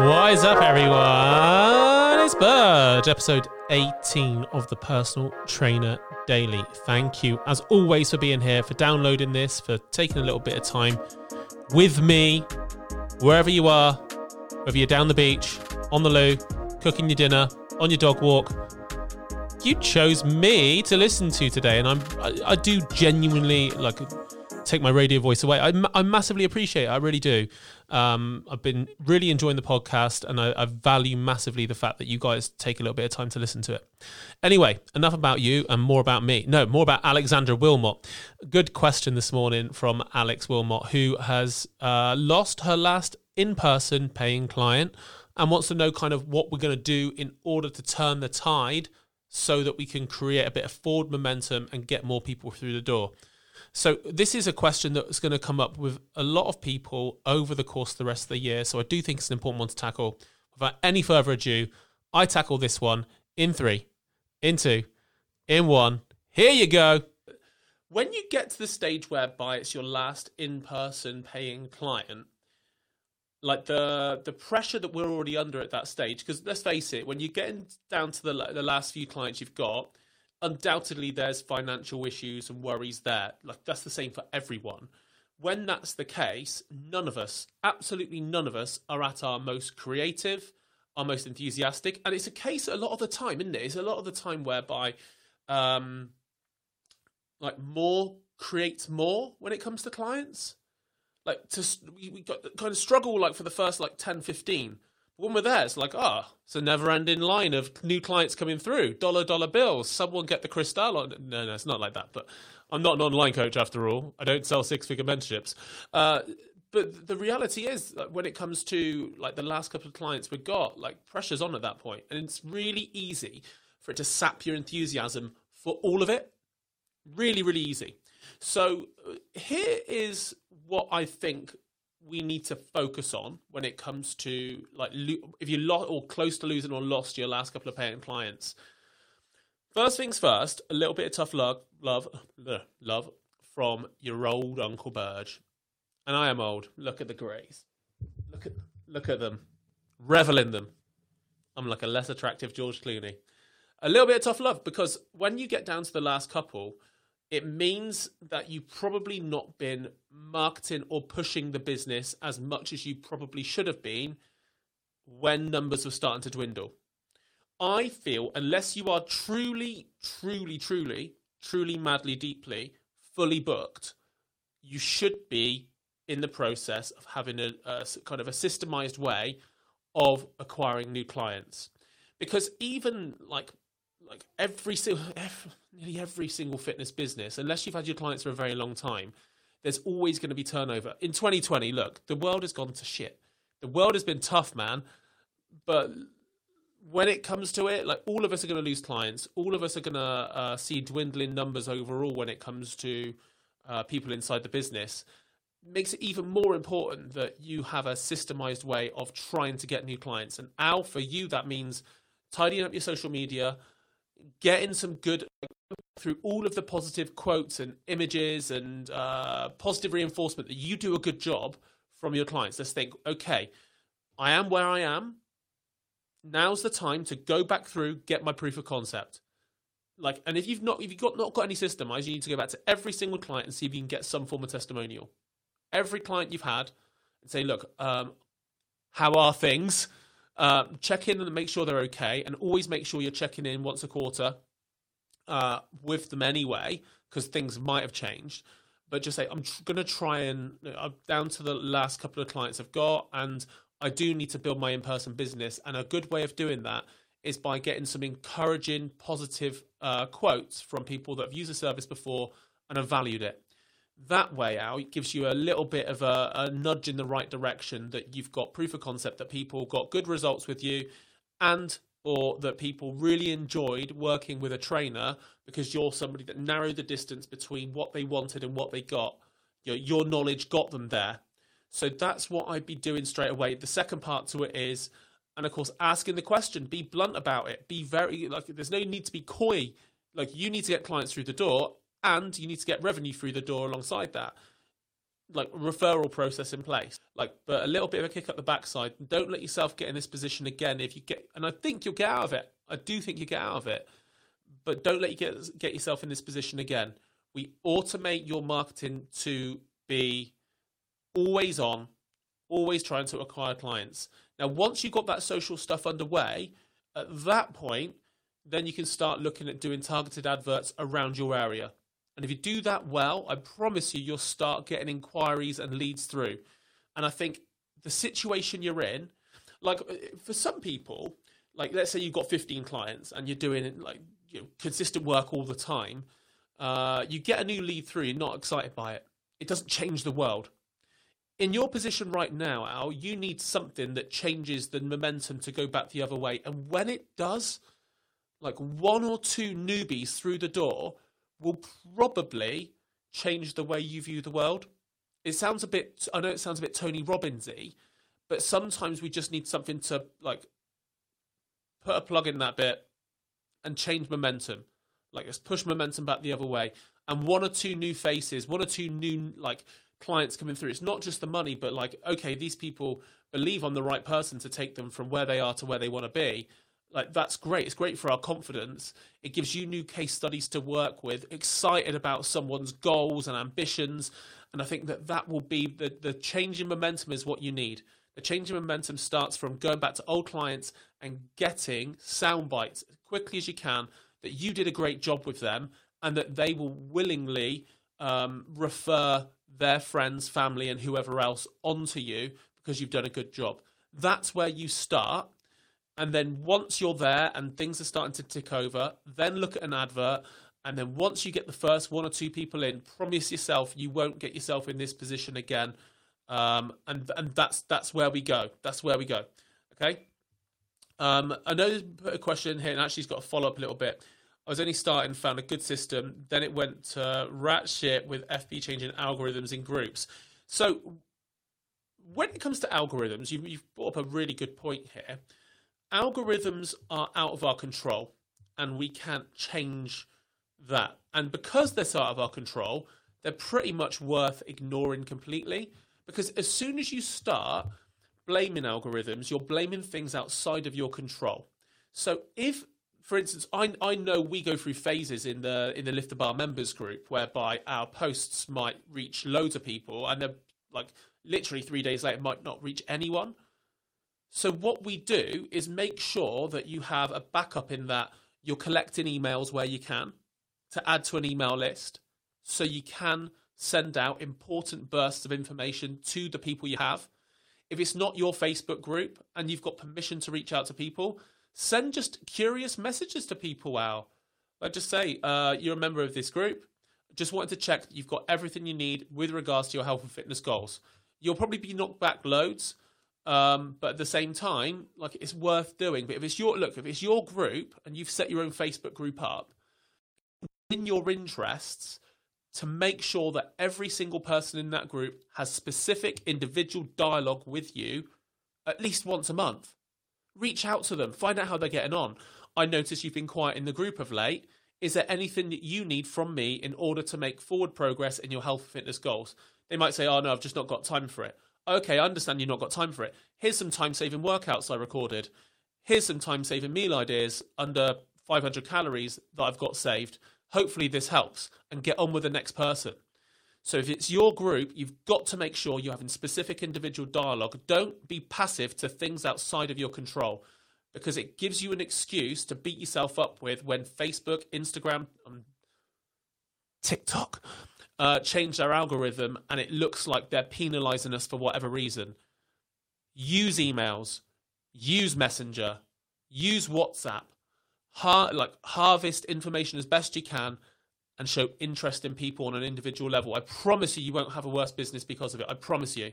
What is up, everyone? It's Burge, episode 18 of the Personal Trainer Daily. Thank you, as always, for being here, for downloading this, for taking a little bit of time with me, wherever you are, whether you're down the beach, on the loo, cooking your dinner, on your dog walk. You chose me to listen to today, and I'm I, I do genuinely like take my radio voice away. I, I massively appreciate it. I really do. Um, I've been really enjoying the podcast and I, I, value massively the fact that you guys take a little bit of time to listen to it. Anyway, enough about you and more about me. No, more about Alexandra Wilmot. Good question this morning from Alex Wilmot, who has uh, lost her last in person paying client and wants to know kind of what we're going to do in order to turn the tide so that we can create a bit of forward momentum and get more people through the door. So this is a question that's going to come up with a lot of people over the course of the rest of the year. So I do think it's an important one to tackle. Without any further ado, I tackle this one in three, in two, in one. Here you go. When you get to the stage whereby it's your last in-person paying client, like the the pressure that we're already under at that stage, because let's face it, when you're getting down to the the last few clients you've got, undoubtedly there's financial issues and worries there. Like that's the same for everyone. When that's the case, none of us, absolutely none of us, are at our most creative, our most enthusiastic, and it's a case a lot of the time, isn't it? It's a lot of the time whereby, um, like more creates more when it comes to clients. Like to we, we got kind of struggle like for the first like 10, 15 when we're there, it's like, ah, oh, it's a never-ending line of new clients coming through. Dollar, dollar bills. Someone get the Cristal. On. No, no, it's not like that. But I'm not an online coach after all. I don't sell six-figure mentorships. Uh, but the reality is, when it comes to like the last couple of clients we got, like pressure's on at that point, and it's really easy for it to sap your enthusiasm for all of it. Really, really easy. So uh, here is what I think we need to focus on when it comes to like if you lost or close to losing or lost your last couple of paying clients. First things first, a little bit of tough love, love, love from your old Uncle Burge, and I am old. Look at the greys. Look at look at them. Revel in them. I'm like a less attractive George Clooney. A little bit of tough love because when you get down to the last couple, it means that you've probably not been marketing or pushing the business as much as you probably should have been when numbers were starting to dwindle. I feel unless you are truly, truly, truly, truly, madly, deeply, fully booked, you should be in the process of having a, a kind of a systemized way of acquiring new clients. Because even like like every single, nearly every single fitness business, unless you've had your clients for a very long time, there's always going to be turnover. In 2020, look, the world has gone to shit. The world has been tough, man. But when it comes to it, like all of us are going to lose clients. All of us are going to uh, see dwindling numbers overall when it comes to uh, people inside the business. Makes it even more important that you have a systemized way of trying to get new clients. And Al, for you, that means tidying up your social media, getting some good through all of the positive quotes and images and uh, positive reinforcement that you do a good job from your clients. Let's think, okay, I am where I am. Now's the time to go back through, get my proof of concept. Like, and if you've not, if you've got not got any systemized, you need to go back to every single client and see if you can get some form of testimonial. Every client you've had, and say, look, um, how are things? Uh, check in and make sure they're okay, and always make sure you're checking in once a quarter uh, with them anyway, because things might have changed. But just say, I'm tr- going to try and uh, down to the last couple of clients I've got, and I do need to build my in person business. And a good way of doing that is by getting some encouraging, positive uh, quotes from people that have used the service before and have valued it that way out gives you a little bit of a, a, nudge in the right direction that you've got proof of concept that people got good results with you and or that people really enjoyed working with a trainer because you're somebody that narrowed the distance between what they wanted and what they got. Your, your knowledge got them there. So that's what i'd be doing straight away. The second part to it is and of course asking the question be blunt about it. Be very like there's no need to be coy. Like you need to get clients through the door and you need to get revenue through the door alongside that. like referral process in place. Like, but a little bit of a kick up the backside. Don't let yourself get in this position again. If you get, and I think you'll get out of it. I do think you get out of it, but don't let you get get yourself in this position again. We automate your marketing to be always on, always trying to acquire clients. Now, once you've got that social stuff underway, at that point, then you can start looking at doing targeted adverts around your area. And if you do that well, I promise you, you'll start getting inquiries and leads through. And I think the situation you're in, like for some people, like let's say you've got 15 clients and you're doing like you know, consistent work all the time, uh, you get a new lead through, you're not excited by it. It doesn't change the world. In your position right now, Al, you need something that changes the momentum to go back the other way. And when it does, like one or two newbies through the door will probably change the way you view the world. It sounds a bit, I know it sounds a bit Tony Robbinsy, but sometimes we just need something to like put a plug in that bit and change momentum. Like let's push momentum back the other way. And one or two new faces, one or two new like clients coming through. It's not just the money, but like, okay, these people believe I'm the right person to take them from where they are to where they want to be like that's great. It's great for our confidence. It gives you new case studies to work with excited about someone's goals and ambitions. And i think that that will be the the change in momentum is what you need. The change in momentum starts from going back to old clients and getting sound bites as quickly as you can that you did a great job with them and that they will willingly um, refer their friends family and whoever else onto you because you've done a good job. That's where you start and then once you're there and things are starting to tick over, then look at an advert. And then once you get the first one or two people in, promise yourself you won't get yourself in this position again. Um, and and that's that's where we go. That's where we go. Okay. Um, I know there's a question here, and actually, it's got to follow up a little bit. I was only starting, found a good system. Then it went to rat shit with FB changing algorithms in groups. So when it comes to algorithms, you, you've brought up a really good point here algorithms are out of our control and we can't change that. And because they're out of our control, they're pretty much worth ignoring completely. Because as soon as you start blaming algorithms, you're blaming things outside of your control. So if for instance, I, I know we go through phases in the in the Lift the Bar members group whereby our posts might reach loads of people and they're like literally three days later might not reach anyone. So what we do is make sure that you have a backup in that you're collecting emails where you can to add to an email list so you can send out important bursts of information to the people you have. If it's not your Facebook group and you've got permission to reach out to people, send just curious messages to people out. Like just say, uh, you're a member of this group. Just wanted to check that you've got everything you need with regards to your health and fitness goals. You'll probably be knocked back loads, um, but at the same time, like it's worth doing. But if it's your look, if it's your group and you've set your own Facebook group up, in your interests to make sure that every single person in that group has specific individual dialogue with you at least once a month. Reach out to them, find out how they're getting on. I notice you've been quiet in the group of late. Is there anything that you need from me in order to make forward progress in your health and fitness goals? They might say, Oh, no, I've just not got time for it okay, I understand you've not got time for it. Here's some time saving workouts I recorded. Here's some time saving meal ideas under 500 calories that I've got saved. Hopefully, this helps and get on with the next person. So, if it's your group, you've got to make sure you're having specific individual dialogue. Don't be passive to things outside of your control because it gives you an excuse to beat yourself up with when Facebook, Instagram, um, TikTok uh, change their algorithm and it looks like they're penalizing us for whatever reason. Use emails, use Messenger, use WhatsApp, har- like harvest information as best you can and show interest in people on an individual level. I promise you, you won't have a worse business because of it. I promise you.